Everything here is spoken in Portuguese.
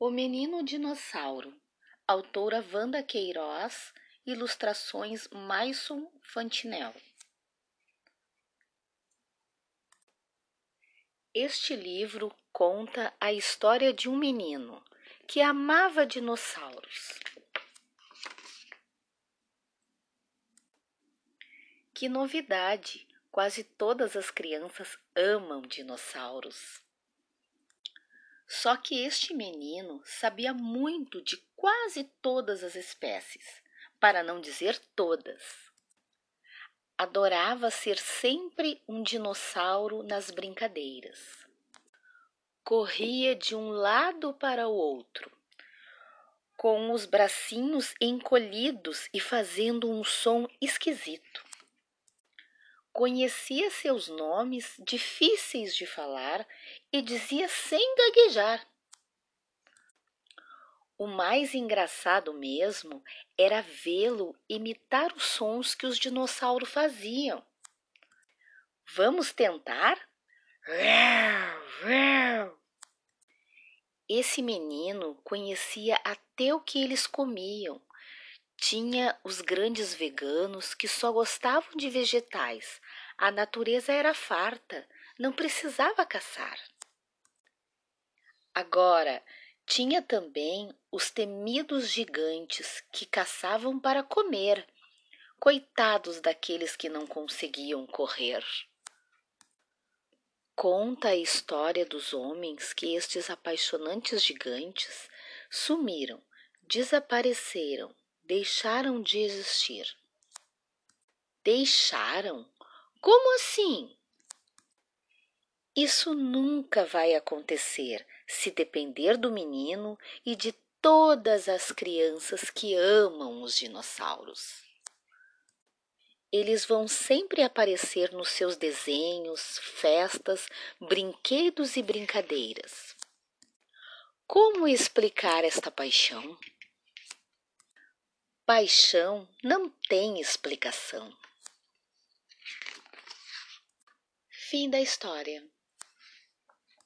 O Menino Dinossauro, autora Wanda Queiroz, ilustrações Maison Fantinel. Este livro conta a história de um menino que amava dinossauros. Que novidade! Quase todas as crianças amam dinossauros. Só que este menino sabia muito de quase todas as espécies, para não dizer todas. Adorava ser sempre um dinossauro nas brincadeiras. Corria de um lado para o outro, com os bracinhos encolhidos e fazendo um som esquisito. Conhecia seus nomes difíceis de falar e dizia sem gaguejar. O mais engraçado mesmo era vê-lo imitar os sons que os dinossauros faziam. Vamos tentar? Esse menino conhecia até o que eles comiam tinha os grandes veganos que só gostavam de vegetais. A natureza era farta, não precisava caçar. Agora, tinha também os temidos gigantes que caçavam para comer. Coitados daqueles que não conseguiam correr. Conta a história dos homens que estes apaixonantes gigantes sumiram, desapareceram, deixaram de existir. Deixaram? Como assim? Isso nunca vai acontecer se depender do menino e de todas as crianças que amam os dinossauros. Eles vão sempre aparecer nos seus desenhos, festas, brinquedos e brincadeiras. Como explicar esta paixão? Paixão não tem explicação. Fim da história.